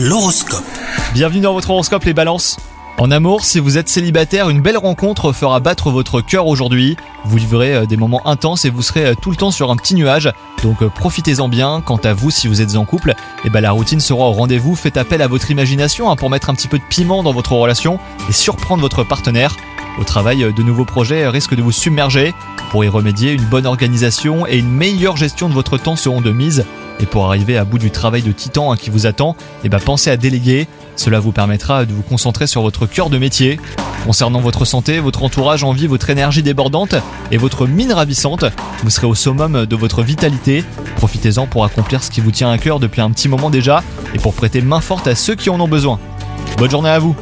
L'horoscope. Bienvenue dans votre horoscope les balances. En amour, si vous êtes célibataire, une belle rencontre fera battre votre cœur aujourd'hui. Vous vivrez euh, des moments intenses et vous serez euh, tout le temps sur un petit nuage. Donc euh, profitez-en bien. Quant à vous, si vous êtes en couple, eh ben, la routine sera au rendez-vous. Faites appel à votre imagination hein, pour mettre un petit peu de piment dans votre relation et surprendre votre partenaire. Au travail, de nouveaux projets risquent de vous submerger. Pour y remédier, une bonne organisation et une meilleure gestion de votre temps seront de mise. Et pour arriver à bout du travail de titan hein, qui vous attend, eh ben pensez à déléguer. Cela vous permettra de vous concentrer sur votre cœur de métier. Concernant votre santé, votre entourage envie votre énergie débordante et votre mine ravissante. Vous serez au summum de votre vitalité. Profitez-en pour accomplir ce qui vous tient à cœur depuis un petit moment déjà et pour prêter main forte à ceux qui en ont besoin. Bonne journée à vous